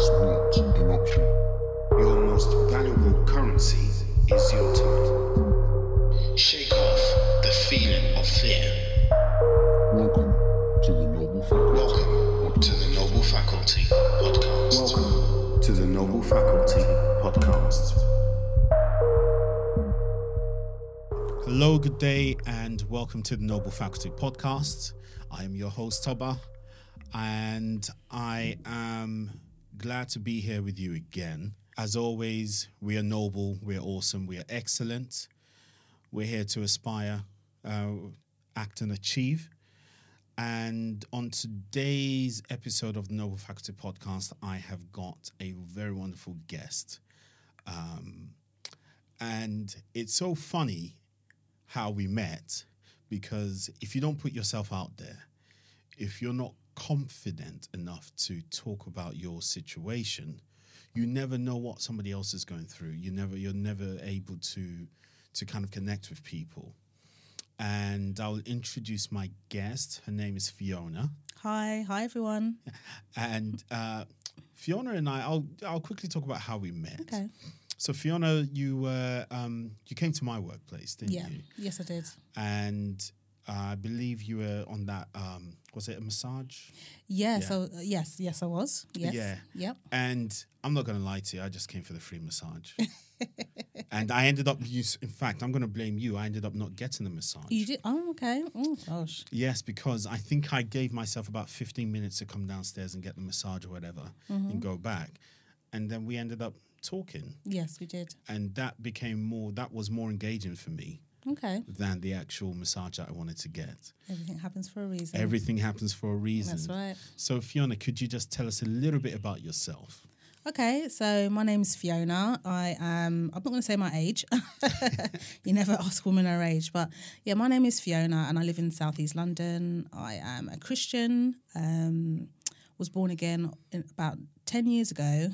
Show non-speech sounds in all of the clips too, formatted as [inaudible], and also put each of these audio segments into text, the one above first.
is not an option. Your most valuable currency is your time. Shake off the feeling of fear. Welcome to the Noble Faculty. Welcome to the Noble Faculty Podcast. Welcome to the Noble Faculty Podcast. Hello, good day, and welcome to the Noble Faculty Podcast. I am your host, Toba, and I am glad to be here with you again. As always, we are noble, we're awesome, we are excellent. We're here to aspire, uh, act, and achieve. And on today's episode of the Noble Faculty Podcast, I have got a very wonderful guest. Um, and it's so funny how we met because if you don't put yourself out there, if you're not confident enough to talk about your situation, you never know what somebody else is going through. You never you're never able to to kind of connect with people. And I'll introduce my guest. Her name is Fiona. Hi, hi everyone. And uh, Fiona and I, I'll I'll quickly talk about how we met. Okay. So Fiona, you were um, you came to my workplace, didn't Yeah. you? Yes, I did. And I believe you were on that. Um, was it a massage? Yeah. Yeah. So uh, yes, yes, I was. Yes. Yeah. Yep. And I'm not going to lie to you. I just came for the free massage. [laughs] and I ended up. use- In fact, I'm going to blame you. I ended up not getting the massage. You did. Oh, okay. Oh gosh. Yes, because I think I gave myself about 15 minutes to come downstairs and get the massage or whatever Mm-hmm. and go back. And then we ended up talking. Yes, we did. And that became more, that was more engaging for me Okay. than the actual massage that I wanted to get. Everything happens for a reason. Everything happens for a reason. That's right. So, Fiona, could you just tell us a little bit about yourself? Okay, so my name's Fiona. I am. I'm not going to say my age. [laughs] you never ask women her age, but yeah, my name is Fiona, and I live in Southeast London. I am a Christian. Um, was born again in about ten years ago,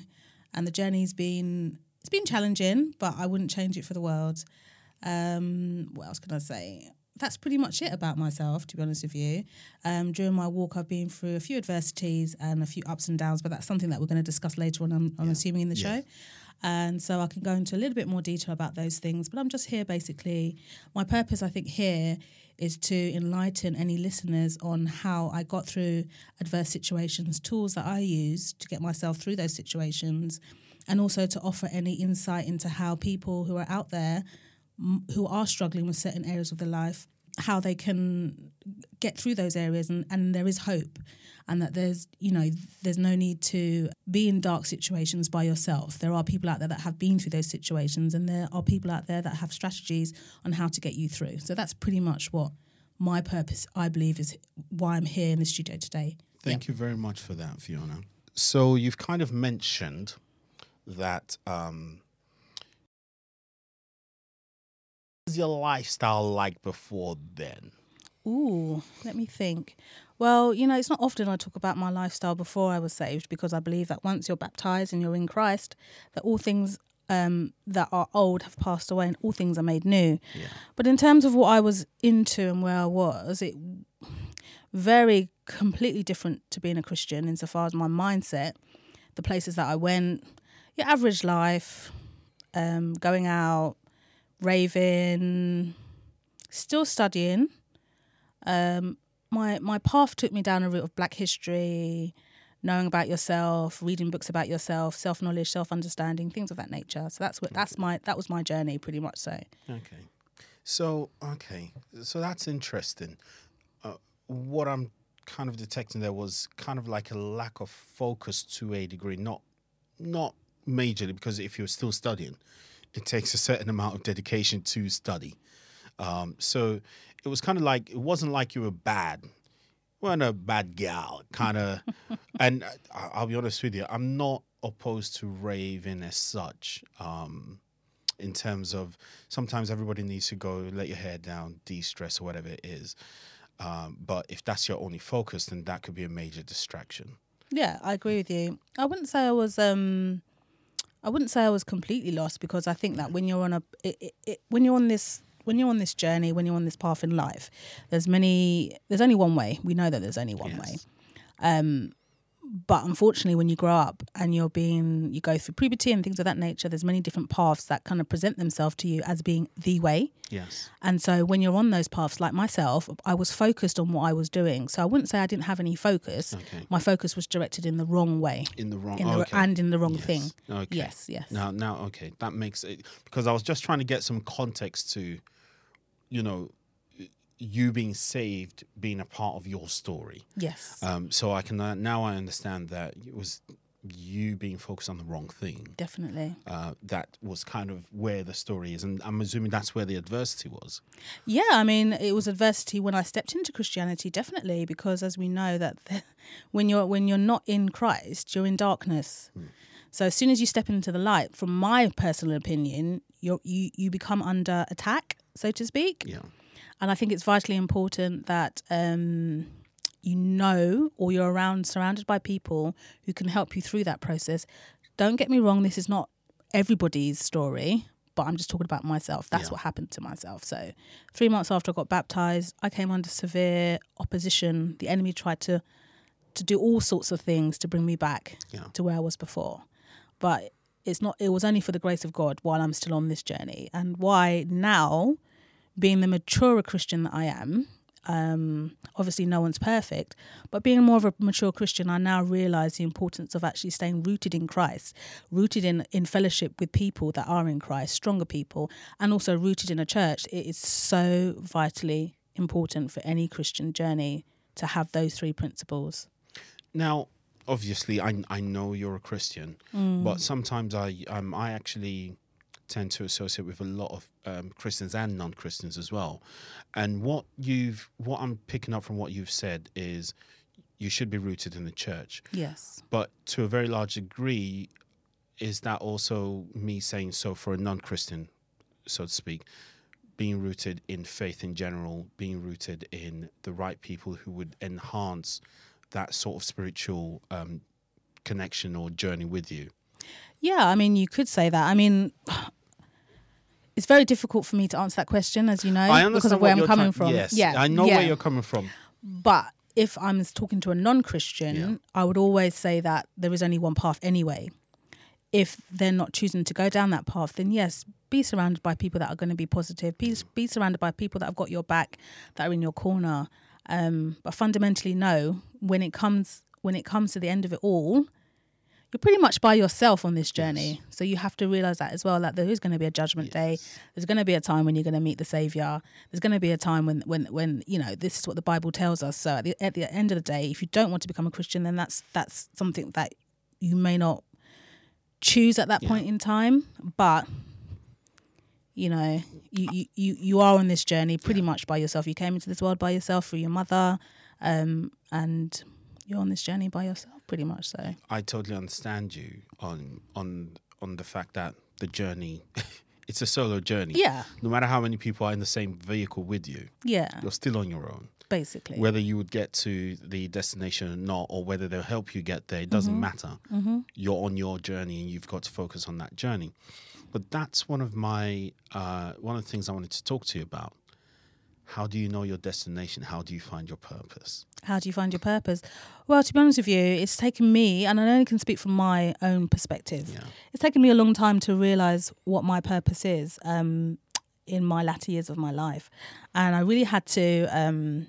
and the journey's been it's been challenging, but I wouldn't change it for the world. Um, what else can I say? That's pretty much it about myself, to be honest with you. Um, during my walk, I've been through a few adversities and a few ups and downs, but that's something that we're going to discuss later on, I'm, I'm assuming, in the Yeah. show. And so I can go into a little bit more detail about those things. But I'm just here basically. My purpose, I think, here is to enlighten any listeners on how I got through adverse situations, tools that I use to get myself through those situations, and also to offer any insight into how people who are out there who are struggling with certain areas of their life how they can get through those areas and, and there is hope and that there's you know there's no need to be in dark situations by yourself. There are people out there that have been through those situations and there are people out there that have strategies on how to get you through. So that's pretty much what my purpose i believe is why i'm here in the studio today. Thank you very much for that, Fiona. So, you've kind of mentioned that um, was your lifestyle like before then? Ooh, let me think. Well, you know, it's not often I talk about my lifestyle before I was saved because I believe that once you're baptized and you're in Christ, that all things um, that are old have passed away and all things are made new. Yeah. But in terms of what I was into and where I was, it very completely different to being a Christian insofar as my mindset, the places that I went, your average life, um, going out, raving, still studying. Um, my my path took me down a route of Black history, knowing about yourself, reading books about yourself, self knowledge, self understanding, things of that nature. So that's what that's my that was my journey, pretty much. So Okay. So, okay. So, that's interesting. Uh, what I'm kind of detecting there was kind of like a lack of focus to a degree, not not majorly because if you're still studying, it takes a certain amount of dedication to study. Um, so it was kind of like it wasn't like you were bad, you weren't a bad gal, kind of. [laughs] and I- I'll be honest with you, I'm not opposed to raving as such. Um, in terms of sometimes everybody needs to go let your hair down, de-stress or whatever it is. Um, but if that's your only focus, then that could be a major distraction. yeah, I agree with you. I wouldn't say I was um I wouldn't say I was completely lost because I think that when you're on a it, it, it, when you're on this when you're on this journey, when you're on this path in life, there's many there's only one way. We know that there's only one Yes. way. Um but unfortunately, when you grow up and you're being, you go through puberty and things of that nature, there's many different paths that kind of present themselves to you as being the way. Yes. And so when you're on those paths, like myself, I was focused on what I was doing. So I wouldn't say I didn't have any focus. Okay. My focus was directed in the wrong way. In the wrong In the, okay. And in the wrong Yes. thing. Okay. Yes, yes. Now, now, okay, that makes it because I was just trying to get some context to, you know, you being saved being a part of your story. Yes. Um, so I can uh, now I understand that it was you being focused on the wrong thing. Definitely. Uh, that was kind of where the story is, and I'm assuming that's where the adversity was. Yeah, I mean, it was adversity when I stepped into Christianity, definitely, because as we know that the, [laughs] when you're when you're not in Christ, you're in darkness. So as soon as you step into the light, from my personal opinion, you you become under attack, so to speak. Yeah. And I think it's vitally important that um, you know or you're around, surrounded by people who can help you through that process. Don't get me wrong, this is not everybody's story, but I'm just talking about myself. That's Yeah. what happened to myself. So, three months after I got baptized, I came under severe opposition. The enemy tried to to do all sorts of things to bring me back Yeah. to where I was before. But it's not it was only for the grace of God while I'm still on this journey. And why now, being the mature Christian that I am, um, obviously no one's perfect, but being more of a mature Christian, I now realize the importance of actually staying rooted in Christ, rooted in, in fellowship with people that are in Christ, stronger people, and also rooted in a church. It is so vitally important for any Christian journey to have those three principles. Now, obviously, I I know you're a Christian, but sometimes I um I actually tend to associate with a lot of um, Christians and non-Christians as well. And what you've what I'm picking up from what you've said is you should be rooted in the church, Yes. but to a very large degree, is that also me saying so for a non-Christian, so to speak? Being rooted in faith in general, being rooted in the right people who would enhance that sort of spiritual um, connection or journey with you. Yeah, I mean, you could say that. I mean, it's very difficult for me to answer that question, as you know, because of where I'm coming trying- from. Yes, yeah, I know yeah. where you're coming from. But if I'm talking to a non-Christian, Yeah. I would always say that there is only one path anyway. If they're not choosing to go down that path, then yes, be surrounded by people that are going to be positive. Be be surrounded by people that have got your back, that are in your corner. Um, but fundamentally, no. When it comes when it comes to the end of it all, you're pretty much by yourself on this journey. So you have to realize that as well. That there is going to be a judgment day. There's going to be a time when you're going to meet the Savior. There's going to be a time when when when you know this is what the Bible tells us. So at the, at the end of the day, if you don't want to become a Christian, then that's that's something that you may not choose at that point in time. But you know, you, you, you, you are on this journey pretty much by yourself. You came into this world by yourself through your mother, um, and you're on this journey by yourself, pretty much. So I totally understand you on on on the fact that the journey [laughs] it's a solo journey. Yeah. No matter how many people are in the same vehicle with you, yeah, you're still on your own. basically. Whether you would get to the destination or not, or whether they'll help you get there, it doesn't Mm-hmm. matter. You're on your journey and you've got to focus on that journey. But that's one of my uh, one of the things I wanted to talk to you about. How do you know your destination? How do you find your purpose? How do you find your purpose? Well, to be honest with you, it's taken me, and I only can speak from my own perspective. Yeah. It's taken me a long time to realize what my purpose is um, in my latter years of my life, and I really had to um,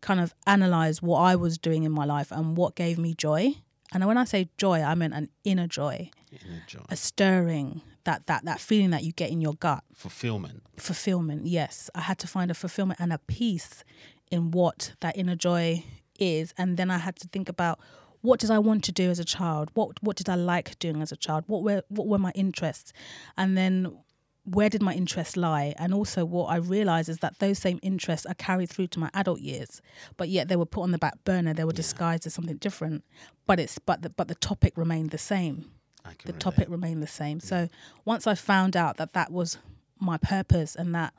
kind of analyze what I was doing in my life and what gave me joy. And when I say joy, I mean an inner joy, Inner joy, a stirring, that that that feeling that you get in your gut. Fulfillment. fulfillment yes. I had to find a fulfillment and a peace in what that inner joy is. And then i had to think about what did i want to do as a child? What what did i like doing as a child? What were what were my interests? And then where did my interests lie? And also what i realized is that those same interests are carried through to my adult years but yet they were put on the back burner. They were disguised as something different but it's but the, but the topic remained the same the relate. topic remained the same. So once I found out that that was my purpose and that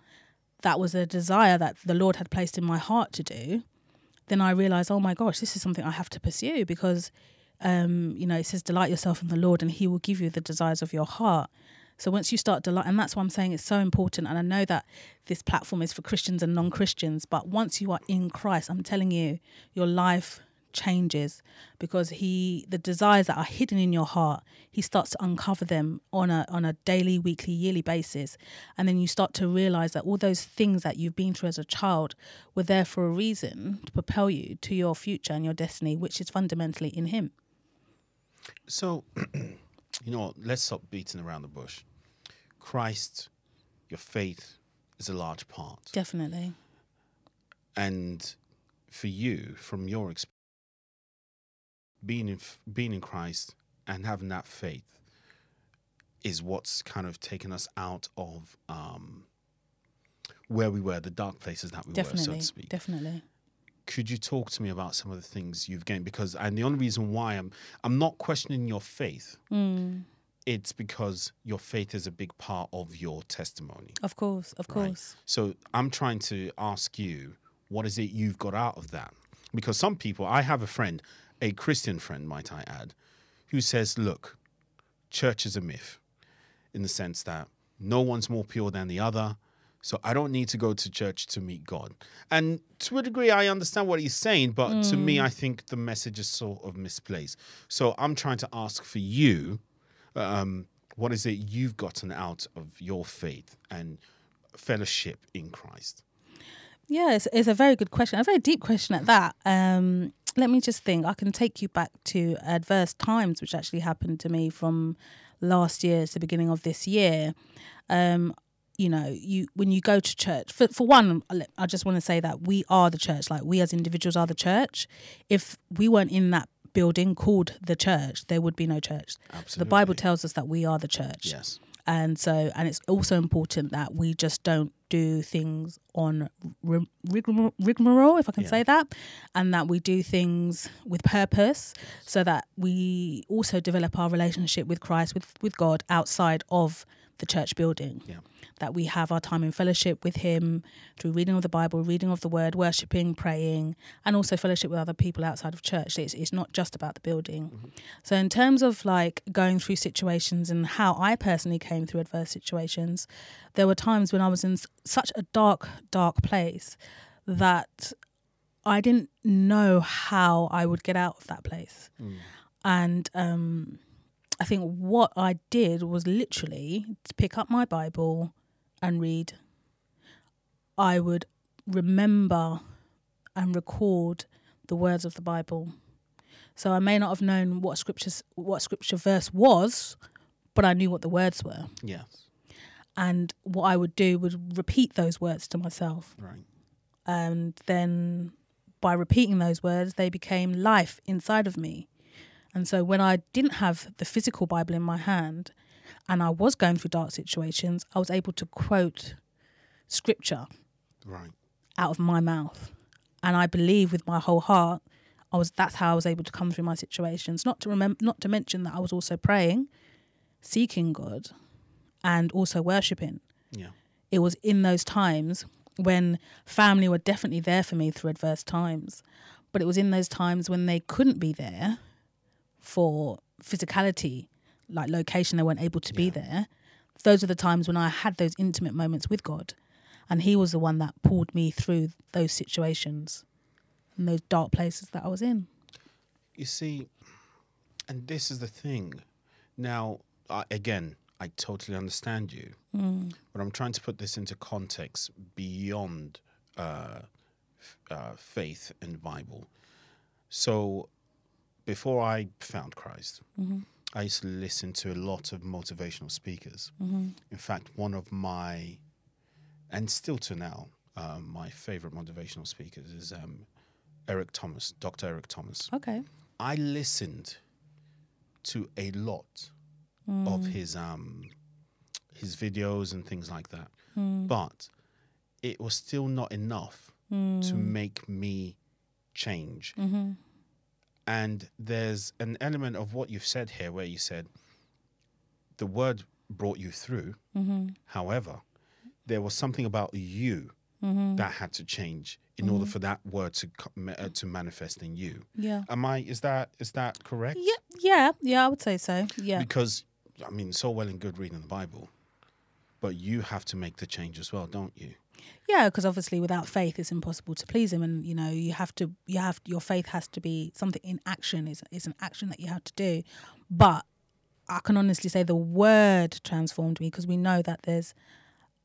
that was a desire that the Lord had placed in my heart to do, then I realized, oh my gosh, this is something I have to pursue because, um, you know, it says delight yourself in the Lord and He will give you the desires of your heart. So once you start delight, and that's why I'm saying it's so important. And I know that this platform is for Christians and non-Christians, but once you are in Christ, I'm telling you, your life changes because he the desires that are hidden in your heart he starts to uncover them on a on a daily weekly yearly basis and then you start to realize that all those things that you've been through as a child were there for a reason to propel you to your future and your destiny which is fundamentally in him So, [clears throat] you know, let's stop beating around the bush. Christ, your faith is a large part. definitely And for you, from your experience, being in, being in Christ and having that faith is what's kind of taken us out of um, where we were, the dark places that we were, so to speak. definitely could you talk to me about some of the things you've gained because and the only reason why i'm i'm not questioning your faith Mm. it's because your faith is a big part of your testimony of course of right? course so i'm trying to ask you what is it you've got out of that because some people i have a friend a christian friend might i add who says look church is a myth in the sense that no one's more pure than the other so I don't need to go to church to meet God. And to a degree, I understand what he's saying, but to me, I think the message is sort of misplaced. So I'm trying to ask for you um, what is it you've gotten out of your faith and fellowship in Christ? Yeah, it's, it's a very good question, a very deep question at that. Um, let me just think. I can take you back to adverse times, which actually happened to me from last year to the beginning of this year. Um, you know, you when you go to church. For for one, I just want to say that we are the church. Like we as individuals are the church. If we weren't in that building called the church, there would be no church. Absolutely. The Bible tells us that we are the church Yes. and so and it's also important that we just don't do things on rig- rigmarole, rigmarole if i can Yeah. say that and that we do things with purpose so that we also develop our relationship with christ with with god outside of the church building Yeah. that we have our time in fellowship with him through reading of the bible reading of the word worshipping praying and also fellowship with other people outside of church it's, it's not just about the building mm-hmm. so in terms of like going through situations and how i personally came through adverse situations there were times when i was in such a dark dark place that i didn't know how i would get out of that place and um I think what I did was literally to pick up my Bible and read. I would remember and record the words of the Bible. So I may not have known what scriptures what scripture verse was, but I knew what the words were. Yes. And what I would do was repeat those words to myself. Right. And then by repeating those words, they became life inside of me. And so when I didn't have the physical Bible in my hand and I was going through dark situations, I was able to quote scripture Right. out of my mouth. And I believe with my whole heart, I was that's how I was able to come through my situations. Not to remember not to mention that I was also praying, seeking God, and also worshiping Yeah. it was in those times when family were definitely there for me through adverse times but it was in those times when they couldn't be there for physicality like location they weren't able to be there those are the times when i had those intimate moments with god and he was the one that pulled me through those situations and those dark places that i was in You see, and this is the thing. Now, I, again, I totally understand you, but I'm trying to put this into context beyond uh, uh, faith and Bible. So, before I found Christ, I used to listen to a lot of motivational speakers. In fact, one of my, and still to now, um, my favorite motivational speakers is um, Eric Thomas, Dr. Eric Thomas. okay I listened to a lot of mm. his um his videos and things like that. Mm. But it was still not enough to mm. make me change. Mm-hmm. And there's an element of what you've said here where you said the word brought you through. Mm-hmm. However, there was something about you mm-hmm. that had to change in order for that word to uh, to manifest in you. yeah Am I? Is that is that correct? yeah yeah yeah i would say so yeah Because I mean, so well and good reading the Bible, but you have to make the change as well, don't you? Yeah, because obviously without faith, it's impossible to please him, and you know you have to you have your faith has to be something in action. is is an action that you have to do. But I can honestly say the word transformed me because we know that there's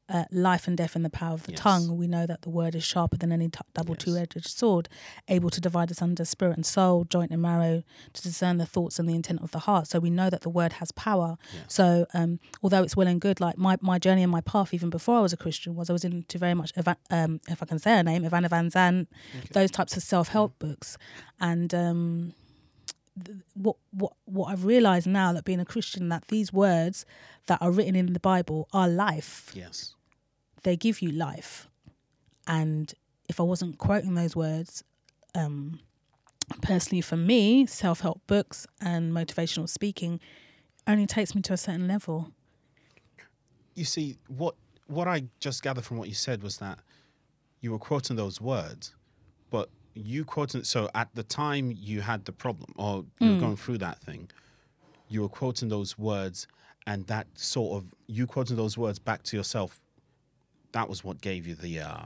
uh, life and death in the power of the Yes. tongue. We know that the word is sharper than any t- double Yes. two-edged sword, able to divide us under spirit and soul, joint and marrow, to discern the thoughts and the intent of the heart. So we know that the word has power. So um, although it's well and good, like my, my journey and my path, even before I was a Christian, was I was into very much, Eva- um, if I can say her name, Iyanla Vanzant, those types of self-help books, and. Um, what what what I've realized now that being a Christian that these words that are written in the Bible are life Yes. They give you life. And if I wasn't quoting those words, um, personally for me, self help books and motivational speaking only takes me to a certain level. You see, what what I just gathered from what you said was that you were quoting those words, but you quoting so at the time you had the problem or you were going through that thing, you were quoting those words and that sort of you quoting those words back to yourself, that was what gave you the uh,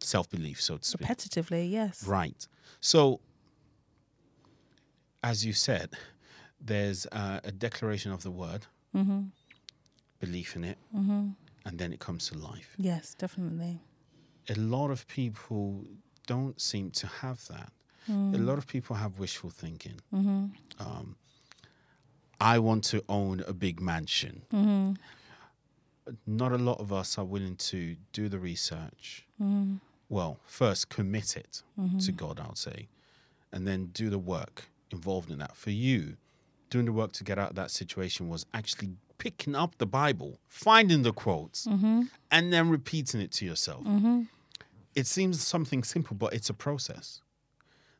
self belief, so to speak. Repetitively, yes. Right. So, as you said, there's uh, a declaration of the word, belief in it, and then it comes to life. Yes, definitely. A lot of people don't seem to have that. A lot of people have wishful thinking. Um, I want to own a big mansion. Not a lot of us are willing to do the research. Mm. Well, first commit it to mm-hmm. God, I would say, and then do the work involved in that. For you, doing the work to get out of that situation was actually picking up the Bible, finding the quotes, mm-hmm. and then repeating it to yourself. Mm-hmm. It seems something simple, but it's a process.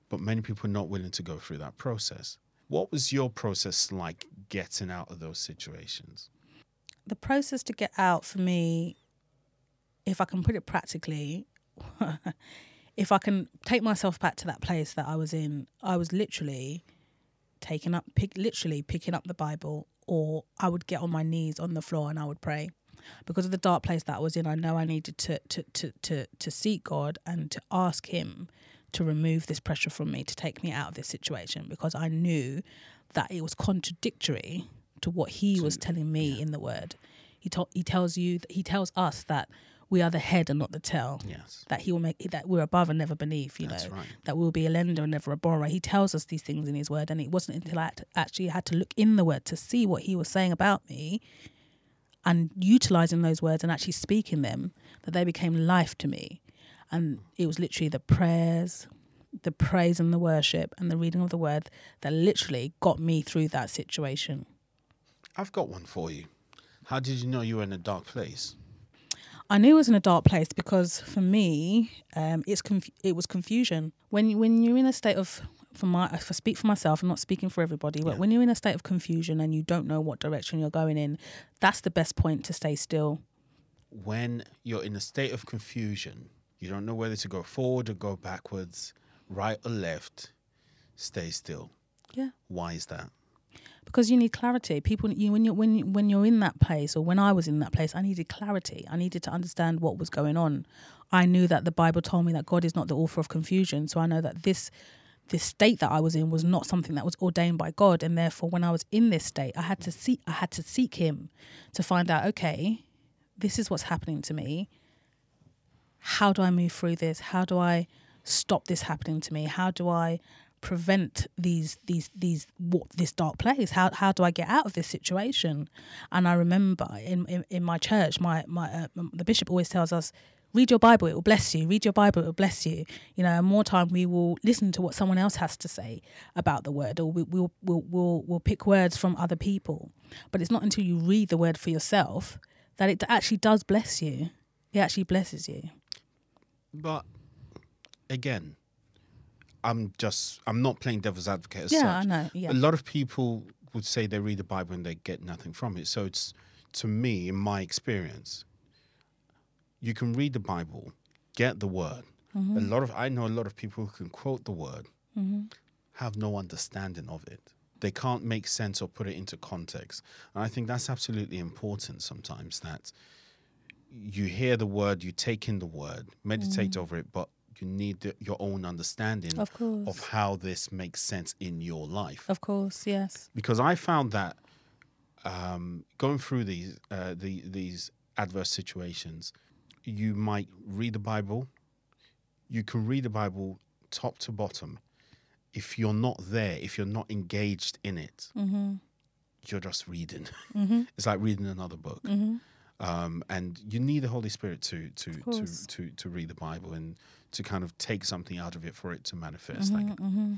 But many people are not willing to go through that process. What was your process like getting out of those situations? The process to get out for me, if I can put it practically, [laughs] if I can take myself back to that place that I was in, I was literally taking up, pick, literally picking up the Bible, or I would get on my knees on the floor and I would pray. Because of the dark place that I was in, I know I needed to to to to, to seek God and to ask Him to remove this pressure from me, to take me out of this situation, because I knew that it was contradictory to what He was telling me in the Word. He told he tells you he tells us that we are the head and not the tail Yes. that he will make that we're above and never beneath you That's know right. that we'll be a lender and never a borrower he tells us these things in his word and it wasn't until i actually had to look in the word to see what he was saying about me and utilizing those words and actually speaking them that they became life to me and it was literally the prayers the praise and the worship and the reading of the word that literally got me through that situation I've got one for you. How did you know you were in a dark place? I knew it was in a dark place because for me, um, it's conf- it was confusion. When you, when you're in a state of for my if I speak for myself, I'm not speaking for everybody, but Yeah. when you're in a state of confusion and you don't know what direction you're going in, that's the best point to stay still. When you're in a state of confusion, you don't know whether to go forward or go backwards, right or left, stay still. Yeah. Why is that? Because you need clarity. People, you when you when when you're in that place, or when I was in that place, I needed clarity. I needed to understand what was going on. I knew that the Bible told me that God is not the author of confusion, so I know that this this state that I was in was not something that was ordained by God, and therefore, when I was in this state, I had to seek I had to seek Him to find out. Okay, this is what's happening to me. How do I move through this? How do I stop this happening to me? How do I prevent these these these what this dark place? How how do i get out of this situation? And i remember in in, in my church my my uh, the bishop always tells us read your bible it will bless you. Read your bible it will bless you. You know and more time we will listen to what someone else has to say about the word or we, we'll, we'll we'll we'll pick words from other people. But it's not until you read the word for yourself that it actually does bless you. It actually blesses you. But again, I'm just I'm not playing devil's advocate as yeah such. i know yeah A lot of people would say they read the Bible and they get nothing from it. So it's to me, in my experience, you can read the Bible, get the word. A lot of I know a lot of people who can quote the word, have no understanding of it. They can't make sense or put it into context. And I think that's absolutely important sometimes that you hear the word, you take in the word, meditate Mm. over it, but you need the, your own understanding Of course. of how this makes sense in your life. Of course, yes. Because I found that um, going through these uh, the, these adverse situations, you might read the Bible. You can read the Bible top to bottom. If you're not there, if you're not engaged in it, Mm-hmm. you're just reading. [laughs] it's like reading another book. Mm-hmm. Um, and you need the Holy Spirit to to, to to to read the Bible and to kind of take something out of it for it to manifest. Like Mm-hmm.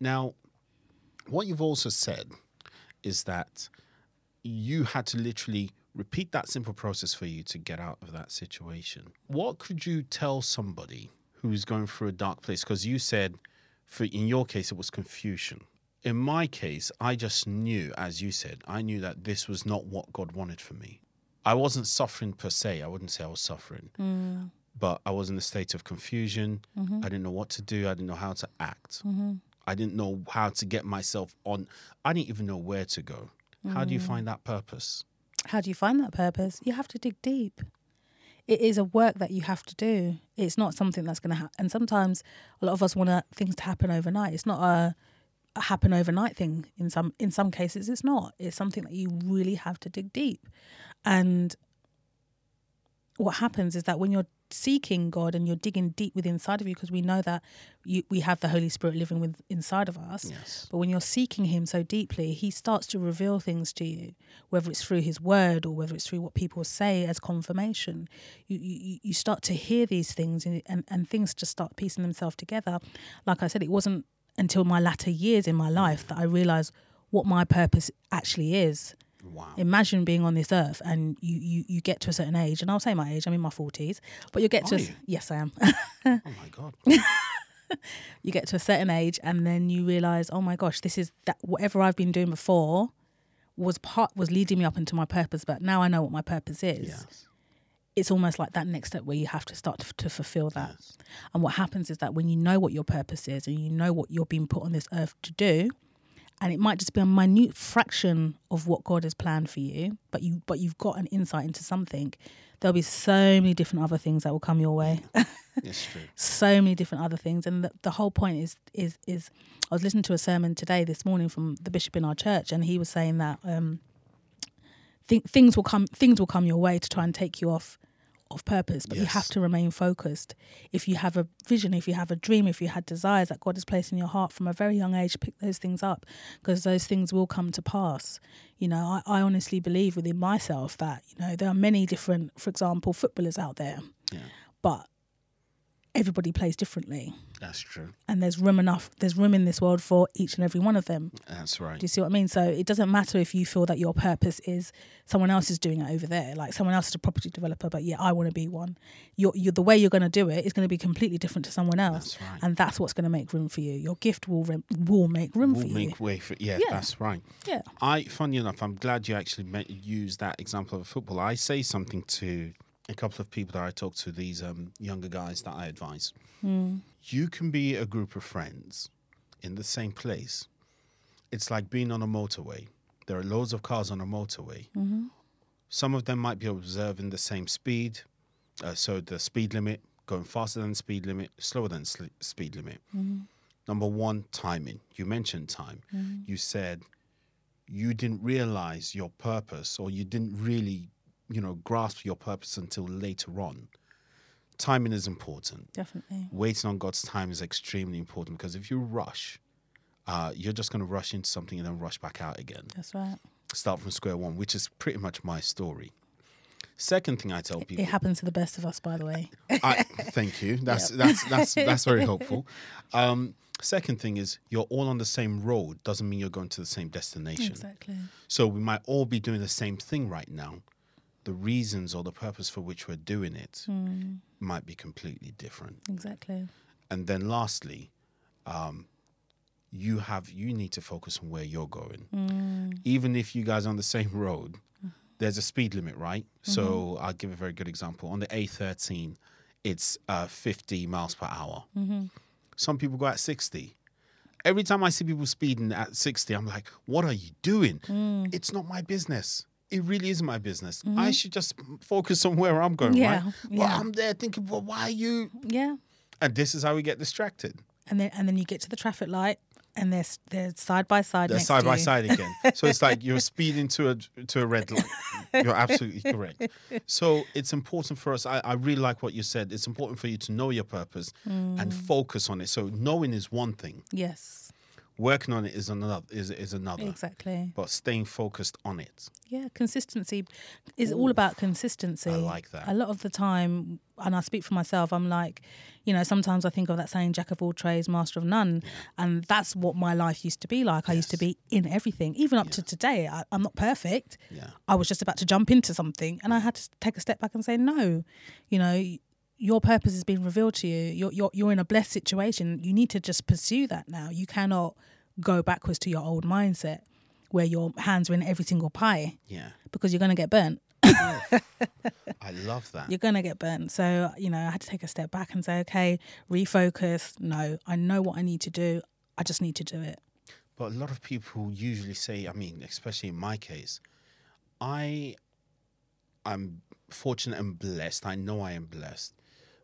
now, what you've also said is that you had to literally repeat that simple process for you to get out of that situation. What could you tell somebody who's going through a dark place? Because you said, for in your case, it was confusion. In my case, I just knew, as you said, I knew that this was not what God wanted for me. I wasn't suffering per se. I wouldn't say I was suffering, mm. but I was in a state of confusion. Mm-hmm. I didn't know what to do. I didn't know how to act. Mm-hmm. I didn't know how to get myself on. I didn't even know where to go. How do you mm. find that purpose? How do you find that purpose? You have to dig deep. It is a work that you have to do. It's not something that's going to happen. And sometimes a lot of us want things to happen overnight. It's not a, a happen overnight thing. In some in some cases, it's not. It's something that you really have to dig deep. And what happens is that when you're seeking God and you're digging deep within inside of you, because we know that you, we have the Holy Spirit living with inside of us. Yes. But when you're seeking Him so deeply, He starts to reveal things to you, whether it's through His Word or whether it's through what people say as confirmation. You you, you start to hear these things and, and and things just start piecing themselves together. Like I said, it wasn't until my latter years in my life that I realized what my purpose actually is Wow. imagine being on this earth and you, you you get to a certain age and i'll say my age i'm in my 40s but you get to a, you? yes i am Oh my God. [laughs] you get to a certain age and then you realize oh my gosh this is that whatever i've been doing before was part was leading me up into my purpose but now i know what my purpose is yes. It's almost like that next step where you have to start to, to fulfill that Yes. and what happens is that when you know what your purpose is and you know what you're being put on this earth to do, and it might just be a minute fraction of what God has planned for you, but you but you've got an insight into something, there'll be so many different other things that will come your way. It's [laughs] true. so many different other things. And the, the whole point is is is I was listening to a sermon today this morning from the bishop in our church, and he was saying that um, th- things will come things will come your way to try and take you off of purpose, but you have to remain focused. If you have a vision, if you have a dream, if you had desires that God has placed in your heart from a very young age, pick those things up because those things will come to pass. You know, I, I honestly believe within myself that, you know, there are many different, for example, footballers out there, Yeah. but everybody plays differently. That's true. And there's room enough, there's room in this world for each and every one of them. That's right. Do you see what I mean? So it doesn't matter if you feel that your purpose is someone else is doing it over there, like someone else is a property developer, but yeah, I want to be one. You're, you're, the way you're going to do it is going to be completely different to someone else, That's right. and that's what's going to make room for you. Your gift will will make room We'll for you. make way for yeah, Yeah. That's right. Yeah. I, funny enough, I'm glad you actually met, used that example of football. I say something to a couple of people that I talk to, these um, younger guys that I advise. You can be a group of friends in the same place. It's like being on a motorway. There are loads of cars on a motorway. Some of them might be observing the same speed, uh, so the speed limit, going faster than speed limit, slower than sl- speed limit. Number one, timing. You mentioned time. You said you didn't realize your purpose or you didn't really, you know, grasp your purpose until later on. Timing is important. Definitely. Waiting on God's time is extremely important because if you rush, uh, you're just going to rush into something and then rush back out again. That's right. Start from square one, which is pretty much my story. Second thing I tell people, It happens to the best of us, by the way. I, thank you. [laughs] That's that's that's that's very helpful. [laughs] Um, second thing is you're all on the same road doesn't mean you're going to the same destination. exactly. So we might all be doing the same thing right now. The reasons or the purpose for which we're doing it hmm. might be completely different. Exactly. And then lastly, um, you have you need to focus on where you're going. Hmm. Even if you guys are on the same road, mm-hmm. there's a speed limit, right? So mm-hmm. I'll give a very good example. On the A13, it's uh, 50 miles per hour. Mm-hmm. Some people go at 60. Every time I see people speeding at 60, I'm like, what are you doing? Mm. It's not my business. It really is my business. I should just focus on where I'm going, Mm-hmm. Yeah, right? Well, yeah. I'm there thinking, well, why are you? Yeah. And this is how we get distracted. And then and then you get to the traffic light and they're they're side by side. They're next side to by you. side again. [laughs] so it's like you're speeding to a to a red light. You're absolutely correct. So it's important for us. I, I really like what you said. It's important for you to know your purpose Mm. and focus on it. So knowing is one thing. Yes. Working on it is another is is another. Exactly. But staying focused on it. Yeah, consistency is all about consistency. I like that. A lot of the time, and I speak for myself, I'm like, you know, sometimes I think of that saying, jack of all trades, master of none. And that's what my life used to be like. I used to be in everything, even up to today. I, I'm not perfect. Yeah. I was just about to jump into something and I had to take a step back and say, no, you know, your purpose has been revealed to you. You're, you're, you're in a blessed situation. You need to just pursue that now. You cannot go backwards to your old mindset where your hands are in every single pie Yeah. because you're going to get burnt. I love that. You're going to get burnt. So, you know, I had to take a step back and say, okay, refocus. No, I know what I need to do. I just need to do it. But a lot of people usually say, I mean, especially in my case, I I'm fortunate and blessed. I know I am blessed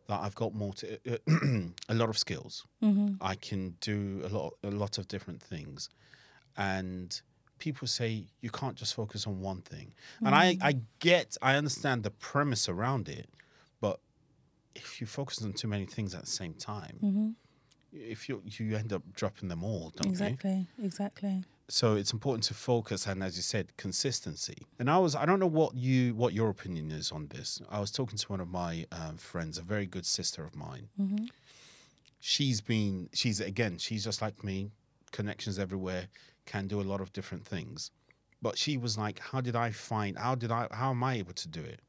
that I've got more to, uh, [clears throat] a lot of skills. Mm-hmm. I can do a lot a lot of different things. And people say you can't just focus on one thing. And I, mm-hmm. I get I understand the premise around it, but if you focus on too many things at the same time, mm-hmm. if you you end up dropping them all, don't you? Exactly. Exactly. So it's important to focus and as you said consistency. And i was i don't know what you what your opinion is on this. I was talking to one of my um, friends a very good sister of mine. She's been she's again she's just like me connections everywhere can do a lot of different things. But she was like how did i find how did i how am i able to do it?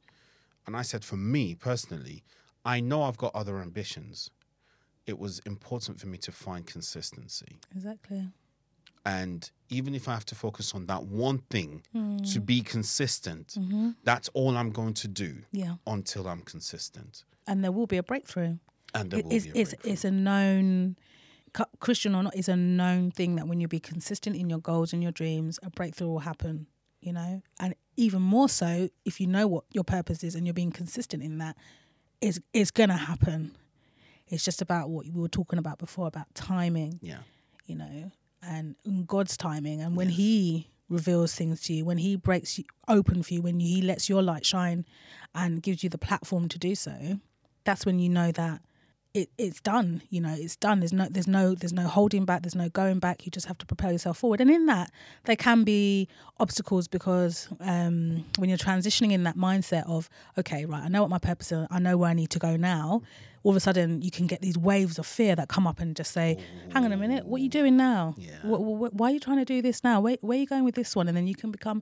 And i said for me personally i know i've got other ambitions. It was important for me to find consistency. Exactly. and even if I have to focus on that one thing to be consistent, Mm-hmm. that's all I'm going to do Yeah. until I'm consistent. And there will be a breakthrough. And there It- will it's, be a breakthrough. it's a known, Christian or not, is a known thing that when you be consistent in your goals and your dreams, a breakthrough will happen, you know? And even more so, if you know what your purpose is and you're being consistent in that, it's, it's going to happen. It's just about what we were talking about before about timing, yeah. you know, and in God's timing. And when He reveals things to you, when He breaks you open for you, when He lets your light shine and gives you the platform to do so, that's when you know that it, it's done. You know, it's done. There's no, there's no, there's no holding back. There's no going back. You just have to propel yourself forward. And in that, there can be obstacles because um, when you're transitioning in that mindset of, okay, right, I know what my purpose is. I know where I need to go now. All of a sudden, you can get these waves of fear that come up and just say, "Hang on a minute, what are you doing now? Yeah. Wh- wh- wh- why are you trying to do this now? Where, where are you going with this one?" And then you can become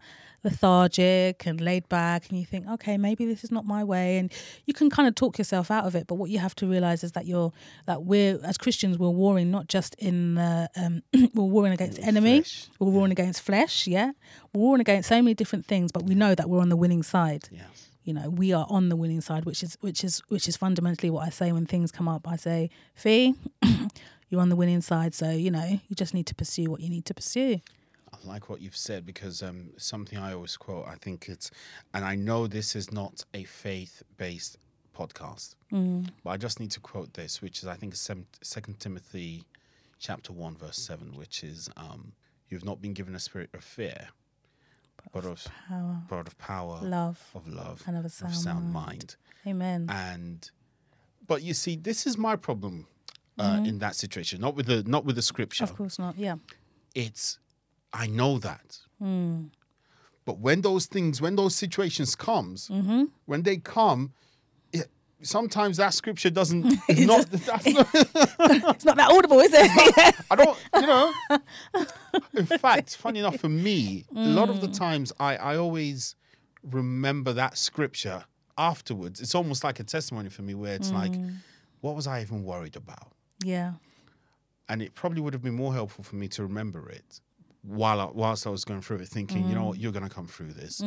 lethargic and laid back, and you think, "Okay, maybe this is not my way," and you can kind of talk yourself out of it. But what you have to realize is that you're that we're as Christians, we're warring not just in the um, [clears throat] we're warring against the enemy, flesh. we're warring against flesh, yeah, we're warring against so many different things, but we know that we're on the winning side Yeah. You know we are on the winning side which is which is which is fundamentally what i say when things come up i say fee [coughs] you're on the winning side so you know you just need to pursue what you need to pursue I like what you've said because um, something I always quote, I think it's, and I know this is not a faith based podcast, Mm. but I just need to quote this, which is, I think, Second Timothy chapter 1, verse 7, which is, um, You've not been given a spirit of fear, but of, power but of power, love of love, and of a sound, sound mind. mind. amen and but you see this is my problem uh, in that situation not with the not with the scripture Mm-hmm. of course not yeah it's i know that Mm. but when those things when those situations comes Mm-hmm. when they come sometimes that scripture doesn't [laughs] is not, that's not [laughs] it's not that audible is it? [laughs] I don't you know. In fact funny enough for me a lot of the Mm. times i i always remember that scripture afterwards. It's almost like a testimony for me where it's like Mm. what was i even worried about? Yeah. And it probably would have been more helpful for me to remember it while I, whilst I was going through it, thinking, you know what, you're going to come through this.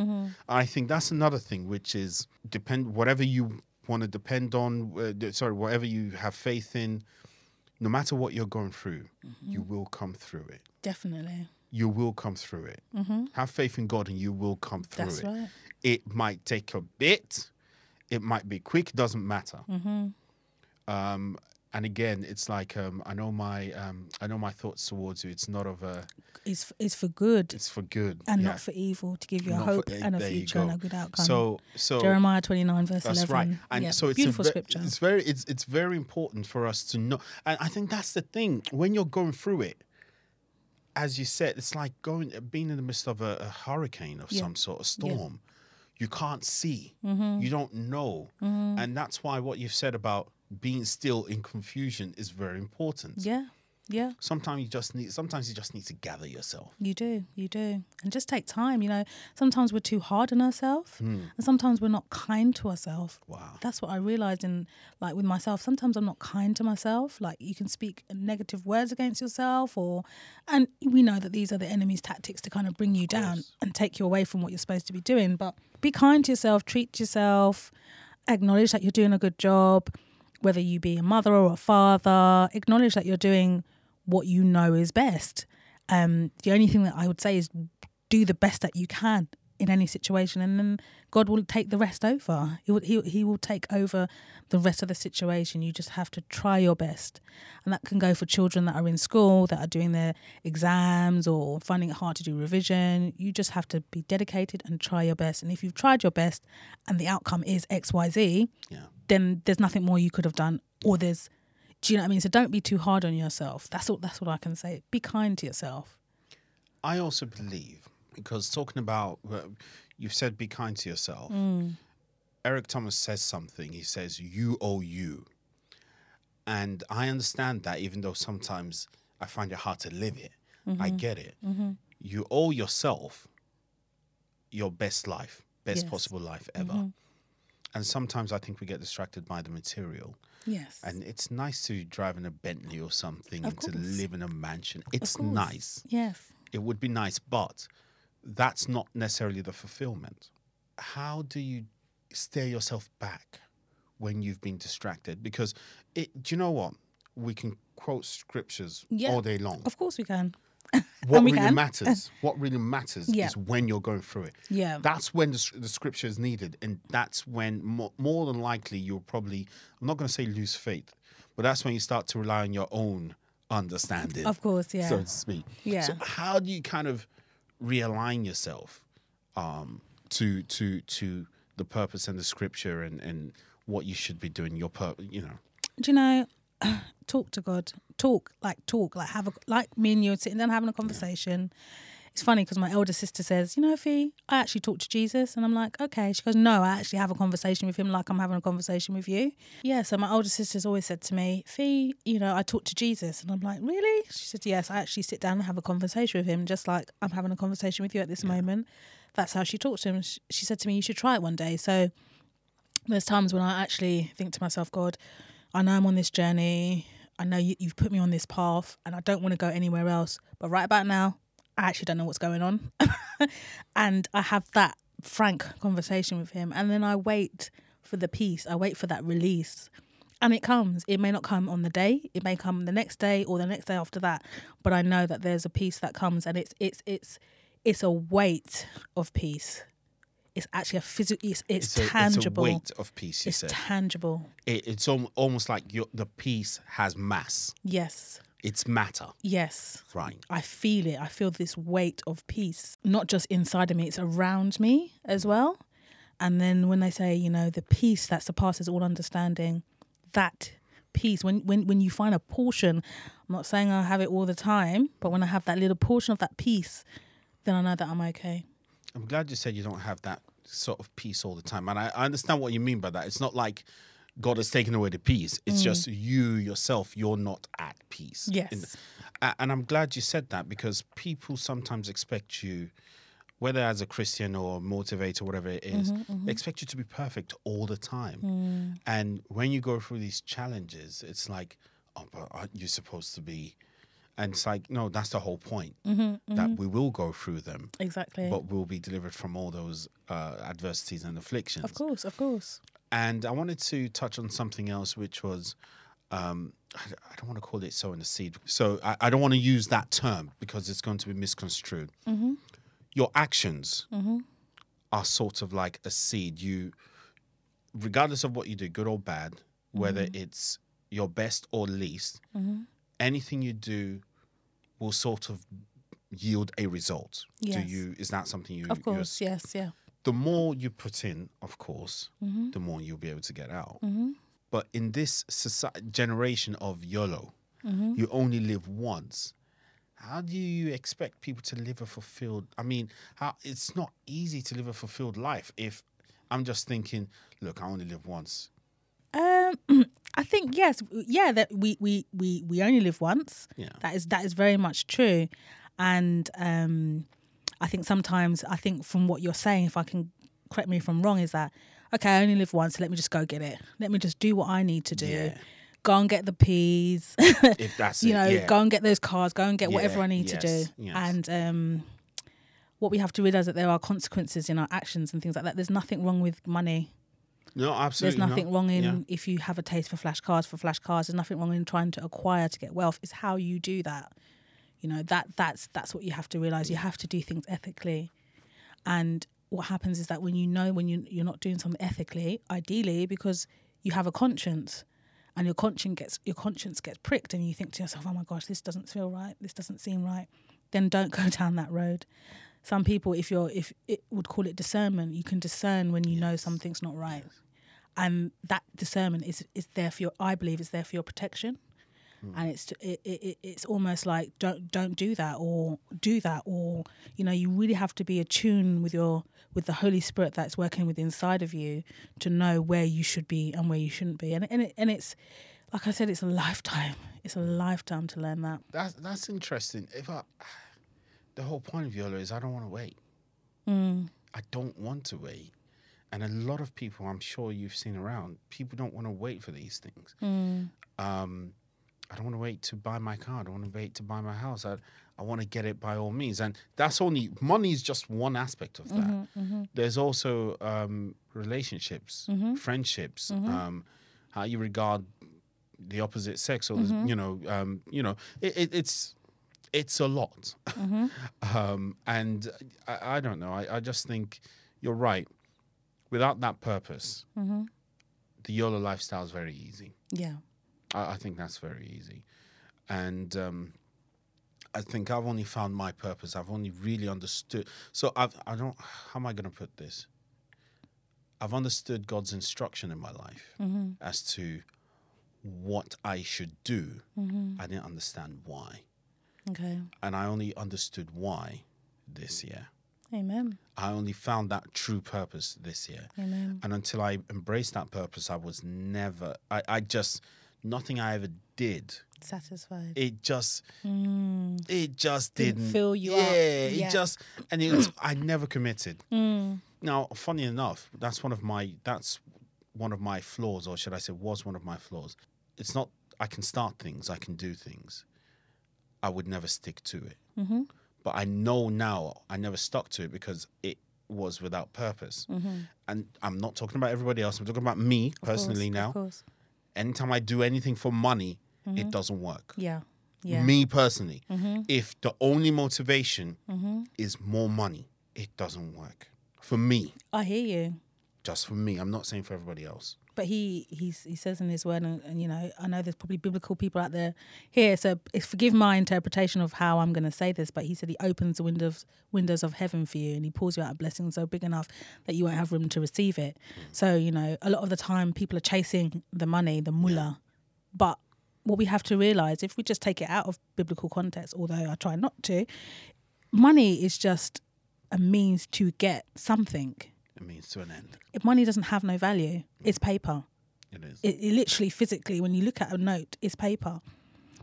I think that's another thing, which is depend whatever you want to depend on. Uh, sorry, whatever you have faith in, no matter what you're going through, you will come through it. definitely you will come through it. Have faith in God, and you will come through That's it. right. It might take a bit. It might be quick. Doesn't matter. Mm-hmm. Um, and again, it's like um, I know my um, I know my thoughts towards you. It's not of a. It's it's for good It's for good and yeah. not for evil to give you a Not for- hope eh, and a future and a good outcome. So so Jeremiah twenty nine verse That's eleven. right, and yeah, so it's beautiful a ve- scripture. It's very, it's it's very important for us to know, and I think that's the thing when you're going through it. As you said, it's like going, being in the midst of a, a hurricane of Yeah. some sort of storm. You can't see, Mm-hmm. you don't know, and that's why what you've said about being still in confusion is very important. Yeah, yeah. Sometimes you just need, sometimes you just need to gather yourself. You do, you do. And just take time, you know. Sometimes we're too hard on ourselves Hmm. and sometimes we're not kind to ourselves. Wow. That's what I realized in like with myself. Sometimes I'm not kind to myself. Like you can speak negative words against yourself or and we know that these are the enemy's tactics to kind of bring you down and take you away from what you're supposed to be doing. But be kind to yourself, treat yourself, acknowledge that you're doing a good job, whether you be a mother or a father, acknowledge that you're doing what you know is best. Um, the only thing that I would say is do the best that you can in any situation, and then God will take the rest over. He will, he, he will take over the rest of the situation. You just have to try your best, and that can go for children that are in school that are doing their exams or finding it hard to do revision. You just have to be dedicated and try your best. And if you've tried your best, and the outcome is X Y Z, Yeah. Then there's nothing more you could have done, or there's do you know what I mean? So don't be too hard on yourself. That's all. That's what I can say. Be kind to yourself. I also believe because talking about you've said be kind to yourself. Mm. Eric Thomas says something. He says you owe you, and I understand that. Even though sometimes I find it hard to live it, I mm-hmm. get it. Mm-hmm. You owe yourself your best life, best Yes. possible life ever. Mm-hmm. And sometimes I think we get distracted by the material. Yes. And it's nice to drive in a Bentley or something Of and to live in a mansion. It's course. nice yes. it would be nice, but that's not necessarily the fulfillment. How do you steer yourself back when you've been distracted? Because it, do you know what? We can quote scriptures Yeah. all day long. Of course we can. What really can. matters, what really matters Yeah. is when you're going through it. Yeah. That's when the, the scripture is needed. And that's when more, more than likely you'll probably, I'm not going to say lose faith, but that's when you start to rely on your own understanding Of course. Yeah. so to speak. Yeah. So how do you kind of realign yourself um, to to to the purpose and the scripture and and what you should be doing? Your pur- you know. do you know? [sighs] Talk to God. Talk like talk like have a like me and you are sitting down having a conversation. It's funny because my elder sister says, you know, Fee, I actually talk to Jesus, and I'm like, okay. She goes, no, I actually have a conversation with him, like I'm having a conversation with you. Yeah. So my older sister's always said to me, Fee, you know, I talk to Jesus, and I'm like, really? She said, yes, I actually sit down and have a conversation with him, just like I'm having a conversation with you at this moment. That's how she talks to him. She said to me, you should try it one day. So there's times when I actually think to myself, God, I know I'm on this journey. I know you, you've put me on this path and I don't want to go anywhere else. But right about now, I actually don't know what's going on. [laughs] and I have that frank conversation with him. And then I wait for the peace, I wait for that release. And it comes. It may not come on the day. It may come the next day or the next day after that. But I know that there's a peace that comes, and it's it's it's it's a weight of peace. It's actually a physical. It's it's, It's a, tangible. it's a weight of peace. You It's said tangible. it, it's almost like your, the peace has mass. Yes. It's matter, Yes. right? I feel it. I feel this weight of peace, not just inside of me, it's around me as well. And then when they say, you know, the peace that surpasses all understanding, that peace, when, when, when you find a portion, I'm not saying I have it all the time, but when I have that little portion of that peace, then I know that I'm okay. I'm glad you said you don't have that sort of peace all the time, and I, I understand what you mean by that. It's not like God has taken away the peace. It's mm. just you yourself. You're not at peace. Yes. In- and I'm glad you said that because people sometimes expect you, whether as a Christian or motivator, whatever it is, they expect you to be perfect all the time. Mm. And when you go through these challenges, it's like, oh, but aren't you supposed to be? And it's like, no, that's the whole point. Mm-hmm, mm-hmm. That we will go through them Exactly. but we'll be delivered from all those uh, adversities and afflictions. of course, of course. And I wanted to touch on something else, which was um, I, I don't want to call it sowing the seed. So I, I don't want to use that term because it's going to be misconstrued. Mm-hmm. Your actions are sort of like a seed. You, regardless of what you do, good or bad, whether it's your best or least, anything you do will sort of yield a result. Do you? Is that something you? Of course, yes, yeah. the more you put in, of course, mm-hmm. the more you'll be able to get out. Mm-hmm. But in this society, generation of YOLO, mm-hmm. you only live once. How do you expect people to live a fulfilled? I mean, how it's not easy to live a fulfilled life if I'm just thinking, look, I only live once. Um, [clears throat] I think yes, yeah. That we we we we only live once. Yeah. That is that is very much true, and um, I think sometimes I think from what you're saying, if I can correct me if I'm wrong, is that okay? I only live once. Let me just go get it. Let me just do what I need to do. Yeah. Go and get the peas. [laughs] If that's you it, know, yeah. go and get those cars. Go and get whatever I need to do. yes, yes. And um, what we have to realize that there are consequences in our actions and things like that. There's nothing wrong with money. No, absolutely. There's nothing not. wrong in Yeah. if you have a taste for flash cars for flash cars. There's nothing wrong in trying to acquire to get wealth. It's how you do that. You know that that's that's what you have to realize. You have to do things ethically, and what happens is that when you know when you you're not doing something ethically, ideally because you have a conscience, and your conscience gets your conscience gets pricked, and you think to yourself, "Oh my gosh, this doesn't feel right. This doesn't seem right." Then don't [laughs] go down that road. Some people, if you're if it would call it discernment, you can discern when you know something's not right. And that discernment is is there for your I believe it's there for your protection. Hmm. And it's it, it, it- it's almost like don't don't do that or do that or you know you really have to be attuned with your with the Holy Spirit that's working with inside of you to know where you should be and where you shouldn't be. And and it, and it's like I said it's a lifetime. It's a lifetime to learn that. That's that's interesting. If I, the whole point of YOLO is I don't want to wait. Mm. I don't want to wait, and a lot of people I'm sure you've seen around. People don't want to wait for these things. Mm. Um, I don't want to wait to buy my car. I don't want to wait to buy my house. I I want to get it by all means, and that's only money is just one aspect of that. Mm-hmm, There's also um, relationships, friendships, um, how you regard the opposite sex, or Mm-hmm. you know, um, you know, it, it, it's it's a lot, Mm-hmm. [laughs] um, and I, I don't know. I, I just think you're right. Without that purpose, Mm-hmm. the YOLO lifestyle is very easy. yeah I, I think that's very easy, and um, I think I've only found my purpose. I've only really understood. So I've I don't. How am I going to put this? I've understood God's instruction in my life as to what I should do. I didn't understand why, okay and I only understood why this year. amen I only found that true purpose this year. amen And until I embraced that purpose, I was never, I, I just, nothing I ever did, satisfied it just, mm. it just Didn't didn't, fill you yeah, up. it just, and it was, I never committed. Mm. Now, funny enough, that's one of my, that's one of my flaws, or should I say, was one of my flaws. It's not, I can start things, I can do things. I would never stick to it. Mm-hmm. But I know now I never stuck to it because it was without purpose. And I'm not talking about everybody else. I'm talking about me personally Mm-hmm. Of now. course. Anytime I do anything for money, it doesn't work. yeah yeah Me personally, Mm-hmm. if the only motivation is more money, it doesn't work. For me, I hear you just for me. I'm not saying for everybody else. But he he's, he says in his word, and, and you know, I know there's probably biblical people out there here, so forgive my interpretation of how I'm going to say this. But he said he opens the windows windows of heaven for you, and he pours you out a blessing so big enough that you won't have room to receive it. So you know, a lot of the time, people are chasing the money, the mullah, but what we have to realize, if we just take it out of biblical context, although I try not to, money is just a means to get something. It means to an end. If money doesn't have no value, it's paper It is. it, it literally physically when you look at a note it's paper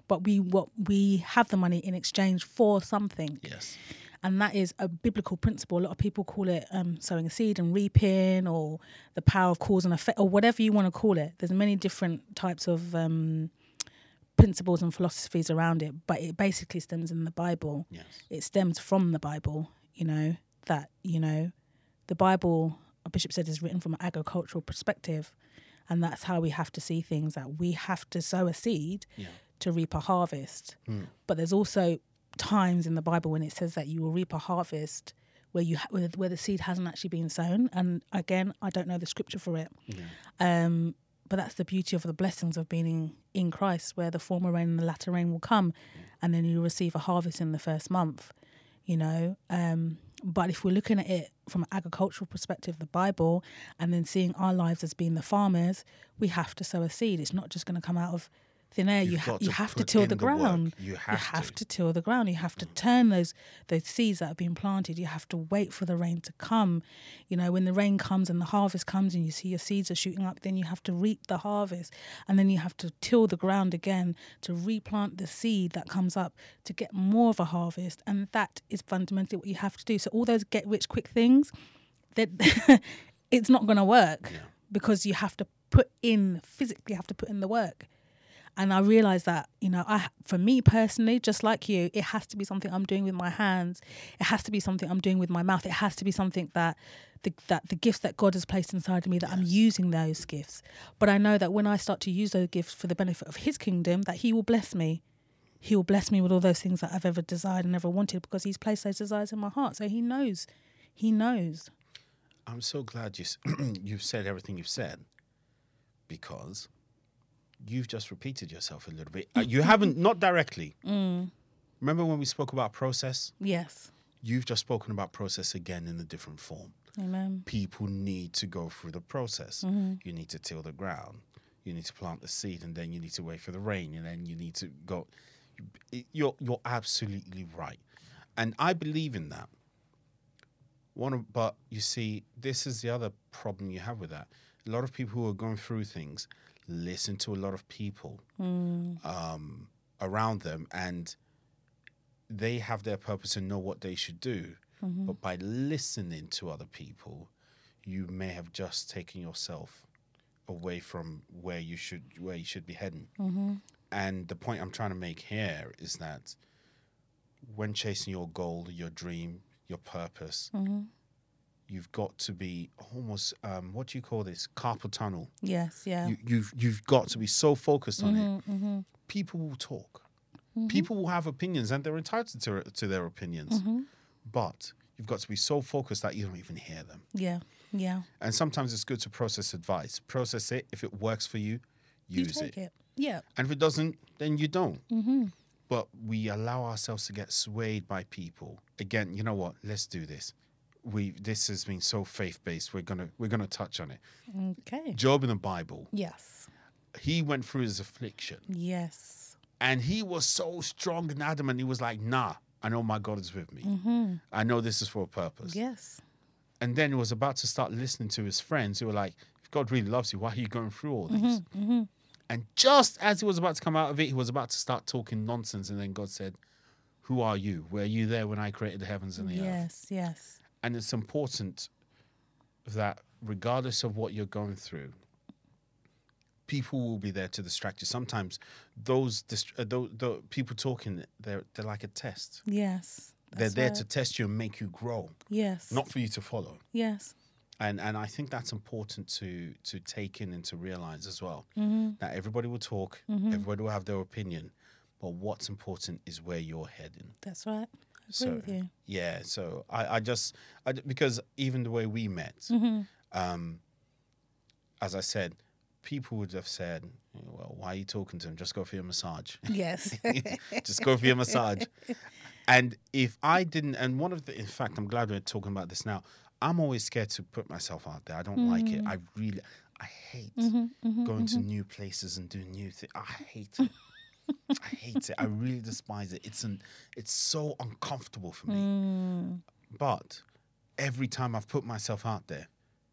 but we what we have the money in exchange for something yes. and that is a biblical principle a lot of people call it um, sowing a seed and reaping or the power of cause and effect or whatever you want to call it there's many different types of um, principles and philosophies around it but it basically stems in the bible Yes. it stems from the bible you know that you know the bible a bishop said is written from an agricultural perspective And that's how we have to see things that we have to sow a seed Yeah. to reap a harvest. But there's also times in the Bible when it says that you will reap a harvest where you ha- where, where the seed hasn't actually been sown. And again, I don't know the scripture for it. Um, but that's the beauty of the blessings of being in, in Christ, where the former rain and the latter rain will come, and then you receive a harvest in the first month. You know, um, but if we're looking at it from an agricultural perspective, the Bible, and then seeing our lives as being the farmers, we have to sow a seed. It's not just going to come out of thin air. You've you ha- you have to till the the work. ground. You have to. to till the ground. You have to mm. turn those those seeds that have been planted. You have to wait for the rain to come. You know, when the rain comes and the harvest comes and you see your seeds are shooting up, then you have to reap the harvest. And then you have to till the ground again to replant the seed that comes up to get more of a harvest. And that is fundamentally what you have to do. So all those get rich quick things, that [laughs] it's not going to work because you have to put in physically have to put in the work and I realized that you know I for me personally just like you it has to be something I'm doing with my hands. It has to be something I'm doing with my mouth. It has to be something that the, that the gifts that God has placed inside of me that I'm using those gifts. But I know that when I start to use those gifts for the benefit of his kingdom that he will bless me. He will bless me with all those things that I've ever desired and ever wanted because he's placed those desires in my heart. So he knows. He knows. I'm so glad you [clears throat] you've said everything you've said because you've just repeated yourself a little bit. Uh, you haven't, not directly. Remember when we spoke about process? yes You've just spoken about process again in a different form. amen People need to go through the process. You need to till the ground. You need to plant the seed, and then you need to wait for the rain, and then you need to go. You're you're absolutely right, and I believe in that. One of, but you see, this is the other problem you have with that. A lot of people who are going through things listen to a lot of people mm. um, around them, and they have their purpose and know what they should do. Mm-hmm. But by listening to other people, you may have just taken yourself away from where you should where you should be heading. Mm-hmm. And the point I'm trying to make here is that when chasing your goal, your dream, your purpose, mm-hmm. You've got to be almost um, what do you call this carpal tunnel. yes yeah You, you've you've got to be so focused on it. Mm-hmm, mm-hmm. People will talk. Mm-hmm. People will have opinions, and they're entitled to to their opinions. But you've got to be so focused that you don't even hear them. yeah yeah And sometimes it's good to process advice. Process it. If it works for you, you use take it. it yeah And if it doesn't, then you don't. But we allow ourselves to get swayed by people. Again, you know what? Let's do this. We this has been so faith based. We're gonna we're gonna touch on it. okay Job in the Bible, yes he went through his affliction, yes and he was so strong and adamant. He was like, "Nah, I know my God is with me. Mm-hmm. I know this is for a purpose." yes And then he was about to start listening to his friends who were like, if God really loves you, why are you going through all this? Mm-hmm, mm-hmm. And just as he was about to come out of it, he was about to start talking nonsense. And then God said, Who are you? Were you there when I created the heavens and the earth? yes yes And it's important that regardless of what you're going through, people will be there to distract you. Sometimes those, dist- uh, those, the people talking, they're, they're like a test. yes they're there right. to test you and make you grow, yes not for you to follow. yes and and I think that's important to to take in and to realize as well Mm-hmm. that everybody will talk, everybody will have their opinion, but what's important is where you're heading. that's right So yeah, so I I just I, because even the way we met, Mm-hmm. um, as I said, people would have said, well, why are you talking to him? Just go for your massage. yes [laughs] just go for your massage. And if I didn't, and one of the, in fact, I'm glad we're talking about this now. I'm always scared to put myself out there. I don't like it. I really, I hate going to new places and doing new things. I hate it. I hate it. I really despise it. It's an, it's so uncomfortable for me. But every time I've put myself out there,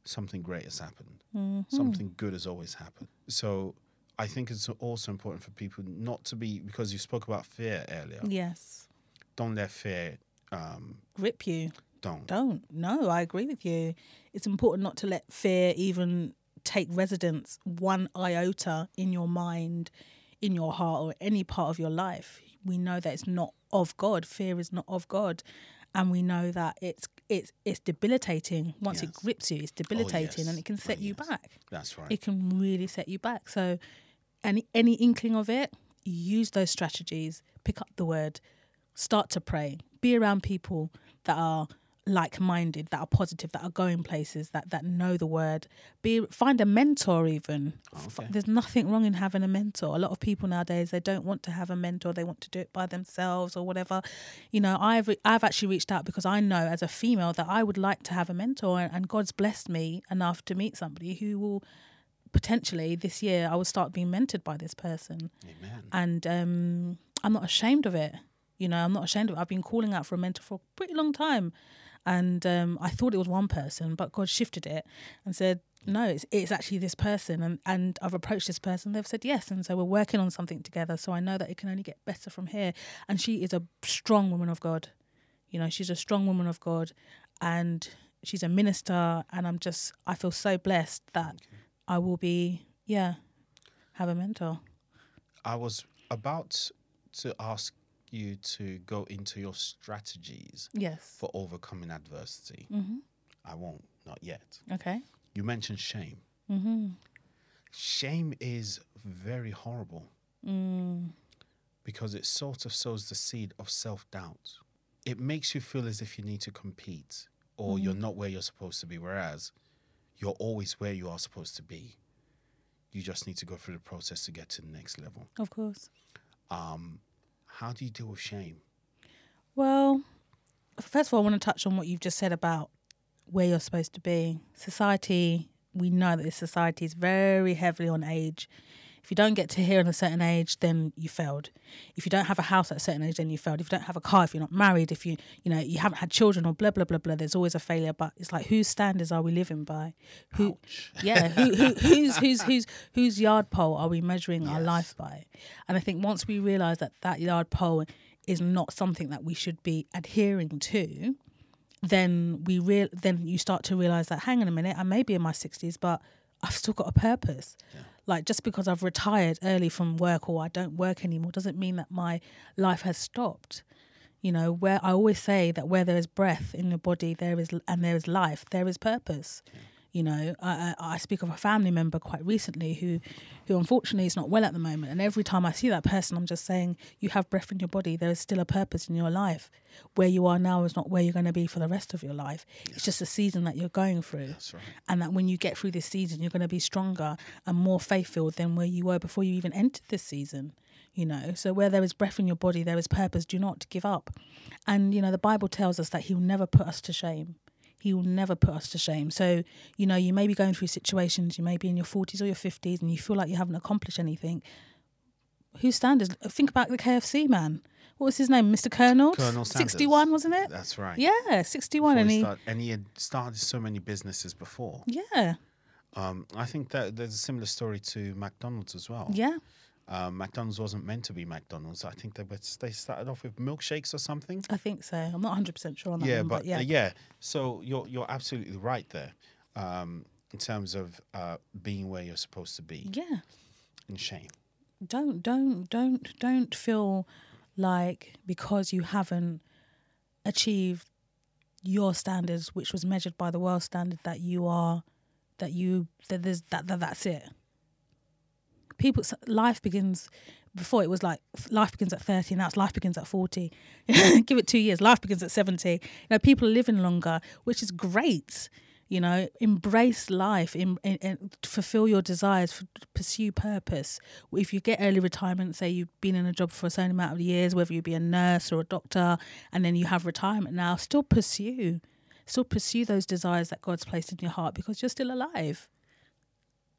something great has happened. Something good has always happened. So I think it's also important for people not to be because you spoke about fear earlier. yes Don't let fear. Um, grip you don't. don't no i agree with you it's important not to let fear even take residence one iota in your mind in your heart or any part of your life we know that it's not of god fear is not of god and we know that it's it's it's debilitating. Once it grips you, it's oh, debilitating, yes. and it can Oh, set you yes. back. That's right. It can really set you back. So, any any inkling of it, use those strategies. Pick up the word, start to pray. Be around people that are like-minded, that are positive, that are going places, that that know the word. Be find a mentor even. F- Okay. There's nothing wrong in having a mentor. A lot of people nowadays they don't want to have a mentor. They want to do it by themselves or whatever. You know, I've I've actually reached out because I know as a female that I would like to have a mentor, and, and God's blessed me enough to meet somebody who will potentially this year I will start being mentored by this person, Amen. and um, I'm not ashamed of it. You know, I'm not ashamed of it. I've been calling out for a mentor for a pretty long time, and um, I thought it was one person, but God shifted it and said, "No, it's it's actually this person." And and I've approached this person. They've said yes, and so we're working on something together. So I know that it can only get better from here. And she is a strong woman of God. You know, she's a strong woman of God, and she's a minister. And I'm just, I feel so blessed that I will be, yeah, have a mentor. I was about to ask you to go into your strategies Yes. for overcoming adversity. Mm-hmm. I won't, not yet. Okay. You mentioned shame. Mm-hmm. Shame is very horrible Mm. because it sort of sows the seed of self doubt. It makes you feel as if you need to compete or you're not where you're supposed to be, whereas you're always where you are supposed to be. You just need to go through the process to get to the next level. Of course. Um, how do you deal with shame? Well, first of all, I want to touch on what you've just said about where you're supposed to be. Society, we know that this society is very heavily on age. If you don't get to here at a certain age, then you failed. If you don't have a house at a certain age, then you failed. If you don't have a car, if you're not married, if you you know you haven't had children or blah blah blah blah, there's always a failure. But it's like whose standards are we living by? Who, [laughs] yeah, who, who [laughs] who's who's who's whose yard pole are we measuring our life by? And I think once we realise that that yard pole is not something that we should be adhering to, then we real then you start to realize that hang on a minute, I may be in my sixties, but I've still got a purpose. Like just because I've retired early from work or I don't work anymore doesn't mean that my life has stopped. You know, where I always say that where there is breath in your body, there is and there is life, there is purpose. You know, I, I I speak of a family member quite recently who, who unfortunately is not well at the moment. And every time I see that person, I'm just saying, you have breath in your body. There is still a purpose in your life. Where you are now is not where you're going to be for the rest of your life. It's just a season that you're going through. That's right. And that when you get through this season, you're going to be stronger and more faith filled than where you were before you even entered this season. You know, so where there is breath in your body, there is purpose. Do not give up. And, you know, the Bible tells us that He will never put us to shame. He will never put us to shame. So, you know, you may be going through situations, you may be in your 40s or your 50s, and you feel like you haven't accomplished anything. Whose standards? Think about the KFC man. What was his name? Mr. Colonel? Colonel Sanders. 61, wasn't it? That's right. Yeah, 61. And he start- and he had started so many businesses before. yeah, Um, I think that there's a similar story to McDonald's as well. yeah. Um, McDonald's wasn't meant to be McDonald's. I think they were, they started off with milkshakes or something. I think so. I'm not 100 percent sure on that yeah, one, but, but, yeah, uh, yeah. So you're you're absolutely right there, um, in terms of uh, being where you're supposed to be. yeah. And shame. Don't don't don't don't feel like because you haven't achieved your standards, which was measured by the world standard, that you are that you that there's that, that that's it. People, life begins. Before it was like life begins at thirty. Now it's life begins at forty. [laughs] Give it two years. Life begins at seventy. You know, people are living longer, which is great. You know, embrace life, in, in, in, fulfill your desires, pursue purpose. If you get early retirement, say you've been in a job for a certain amount of years, whether you be a nurse or a doctor, and then you have retirement now, still pursue, still pursue those desires that God's placed in your heart because you're still alive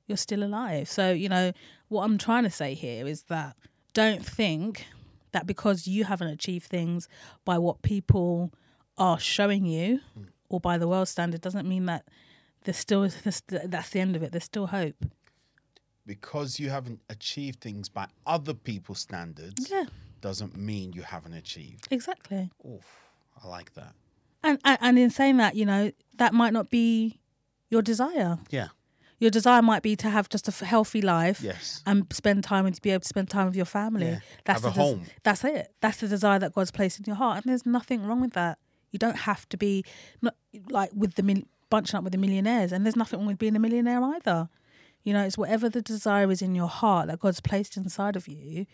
you're still alive. So, you know, what I'm trying to say here is that don't think that because you haven't achieved things by what people are showing you or by the world standard doesn't mean that there's still there's, that's the end of it. There's still hope. Because you haven't achieved things by other people's standards Yeah, doesn't mean you haven't achieved. exactly. Oof, I like that. And, and and in saying that, you know, that might not be your desire. Yeah. Your desire might be to have just a healthy life. Yes. and spend time with be able to spend time with your family. Yeah. That's Have a the des- home. That's it. That's the desire that God's placed in your heart, and there's nothing wrong with that. You don't have to be not like with the mil- bunching up with the millionaires, and there's nothing wrong with being a millionaire either. You know, it's whatever the desire is in your heart that God's placed inside of you.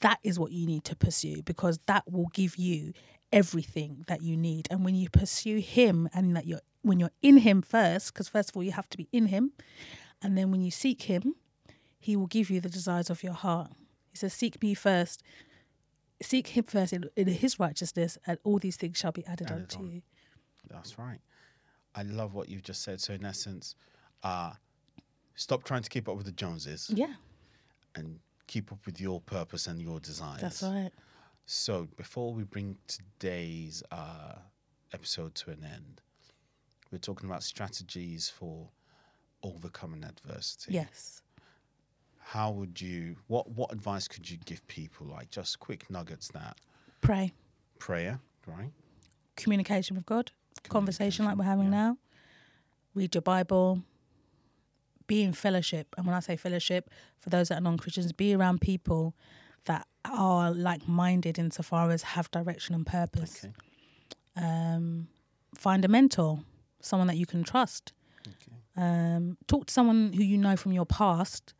That is what you need to pursue because that will give you everything that you need. And when you pursue Him, and that you're when you're in Him first, because first of all you have to be in Him, and then when you seek Him, He will give you the desires of your heart. He says, "Seek Me first, seek Him first in, in His righteousness, and all these things shall be added, Added unto on. you." That's right. I love what you've just said. So in essence, uh, stop trying to keep up with the Joneses Yeah, and keep up with your purpose and your desires. that's right. So before we bring today's uh, episode to an end, we're talking about strategies for overcoming adversity. Yes. How would you? What what advice could you give people? Like just quick nuggets that Pray. prayer, right? communication with God, conversation like we're having now. Read your Bible. Be in fellowship. And when I say fellowship, for those that are non Christians, be around people that are like minded insofar as have direction and purpose. Okay. Um, find a mentor, someone that you can trust. Okay. Um, talk to someone who you know from your past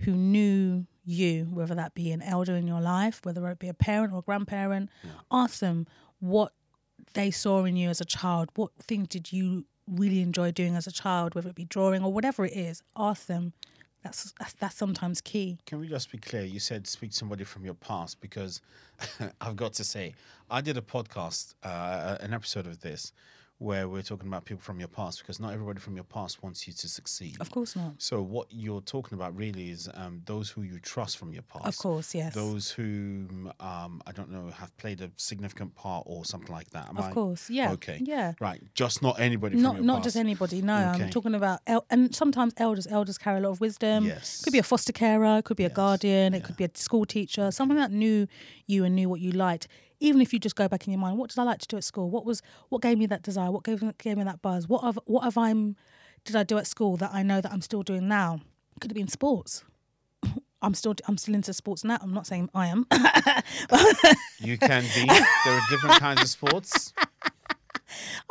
who knew you, whether that be an elder in your life, whether it be a parent or a grandparent. Ask them what they saw in you as a child. What things did you really enjoy doing as a child, whether it be drawing or whatever it is? Ask them. That's that's, that's sometimes key. Can we just be clear? You said speak to somebody from your past because [laughs] I've got to say, I did a podcast, uh, an episode of this, where we're talking about people from your past because not everybody from your past wants you to succeed. Of course not. So what you're talking about really is um, those who you trust from your past. Of course, yes. Those who um, I don't know have played a significant part or something like that. Am Of I- course, yeah, Okay. yeah. Right. Just not anybody. not from your not past. just anybody. No, Okay. I'm talking about el- and sometimes elders. Elders carry a lot of wisdom. Yes. could be a foster carer, could be a Yes, guardian, it could be a school teacher, someone that knew you and knew what you liked. Even if you just go back in your mind, what did I like to do at school? What was what gave me that desire? What gave gave me that buzz? What have what have I did I do at school that I know that I'm still doing now? Could have been sports? [laughs] I'm still I'm still into sports now. I'm not saying I am. You [laughs] can be. there are different kinds of sports. [laughs]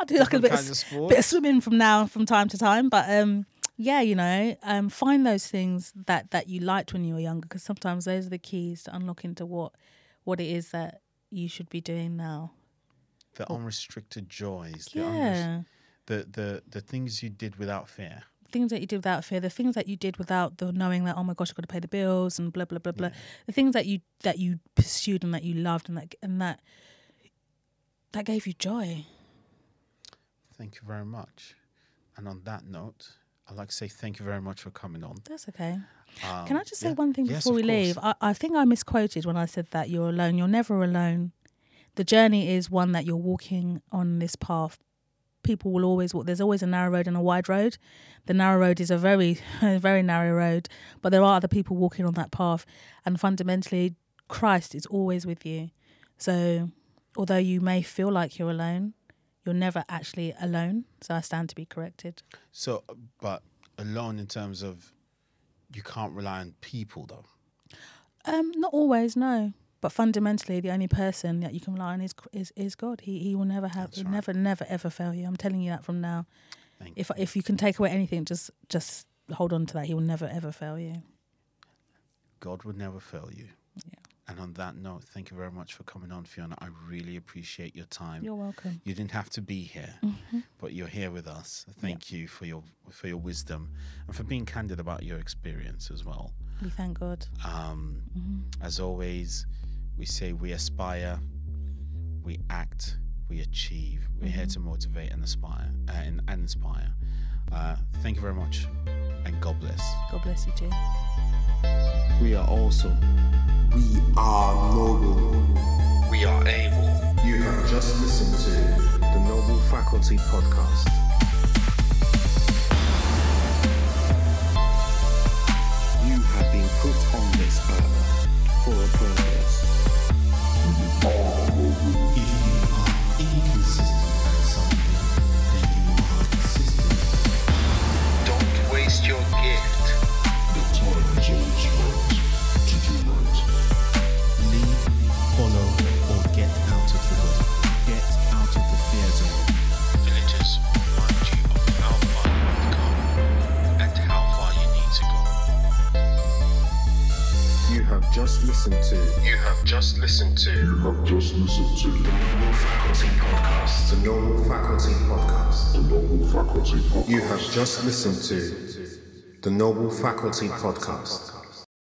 I do like a bit of, of bit of swimming from now from time to time, but um, yeah, you know, um, find those things that that you liked when you were younger, because sometimes those are the keys to unlock into what what it is that you should be doing now. The unrestricted joys. The, unres- Yeah, the the the things you did without fear. things that you did without fear, the things that you did without the knowing that oh my gosh, I've got to pay the bills and blah blah blah blah. The things that you that you pursued and that you loved and that and that that gave you joy. Thank you very much. And on that note, I'd like to say thank you very much for coming on. That's okay. Um, Can I just say yeah. one thing Yes, before we of leave? I, I think I misquoted when I said that you're alone. You're never alone. The journey is one that you're walking on this path. People will always walk. There's always a narrow road and a wide road. The narrow road is a very, [laughs] very narrow road, but there are other people walking on that path. And fundamentally, Christ is always with you. So, although you may feel like you're alone, you're never actually alone. So, I stand to be corrected. So, but alone in terms of you can't rely on people though. Um, not always, no. But fundamentally, the only person that you can rely on is is, is God. He he will never have, right. never, never, ever fail you. I'm telling you that from now. Thank If if you can take away anything, just just hold on to that. He will never ever fail you. God will never fail you. Yeah. And on that note, thank you very much for coming on, Fiona. I really appreciate your time. You're welcome. You didn't have to be here, but you're here with us. Thank you for your for your wisdom and for being candid about your experience as well. We thank God. Um, Mm-hmm. As always, we say we aspire, we act, we achieve. We're here to motivate and aspire uh, and, and inspire. Uh, thank you very much, and God bless. God bless you too. We are awesome. We are noble. We are able. You have just listened to The Noble Faculty Podcast. You have been put on this earth for a purpose. Listened to. You have just listened to. You have just listened to The Noble Faculty Podcast. The Noble Faculty Podcast. the Noble Faculty Podcast. You have just listened to the Noble Faculty Podcast.